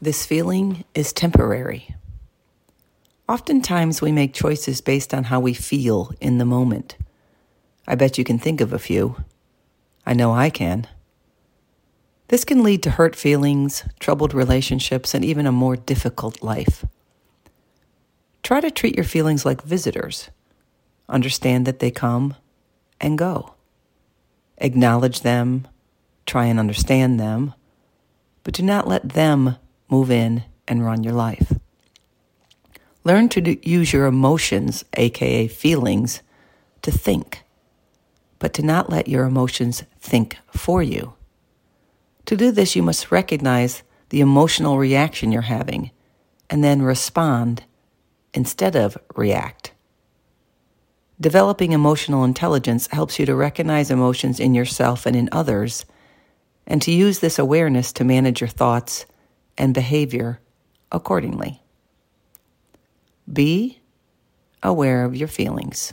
This feeling is temporary. Oftentimes, we make choices based on how we feel in the moment. I bet you can think of a few. I know I can. This can lead to hurt feelings, troubled relationships, and even a more difficult life. Try to treat your feelings like visitors. Understand that they come and go. Acknowledge them, try and understand them, but do not let them move in and run your life. Learn to use your emotions, aka feelings, to think, but to not let your emotions think for you. To do this, you must recognize the emotional reaction you're having and then respond instead of react. Developing emotional intelligence helps you to recognize emotions in yourself and in others, and to use this awareness to manage your thoughts and behavior accordingly. Be aware of your feelings.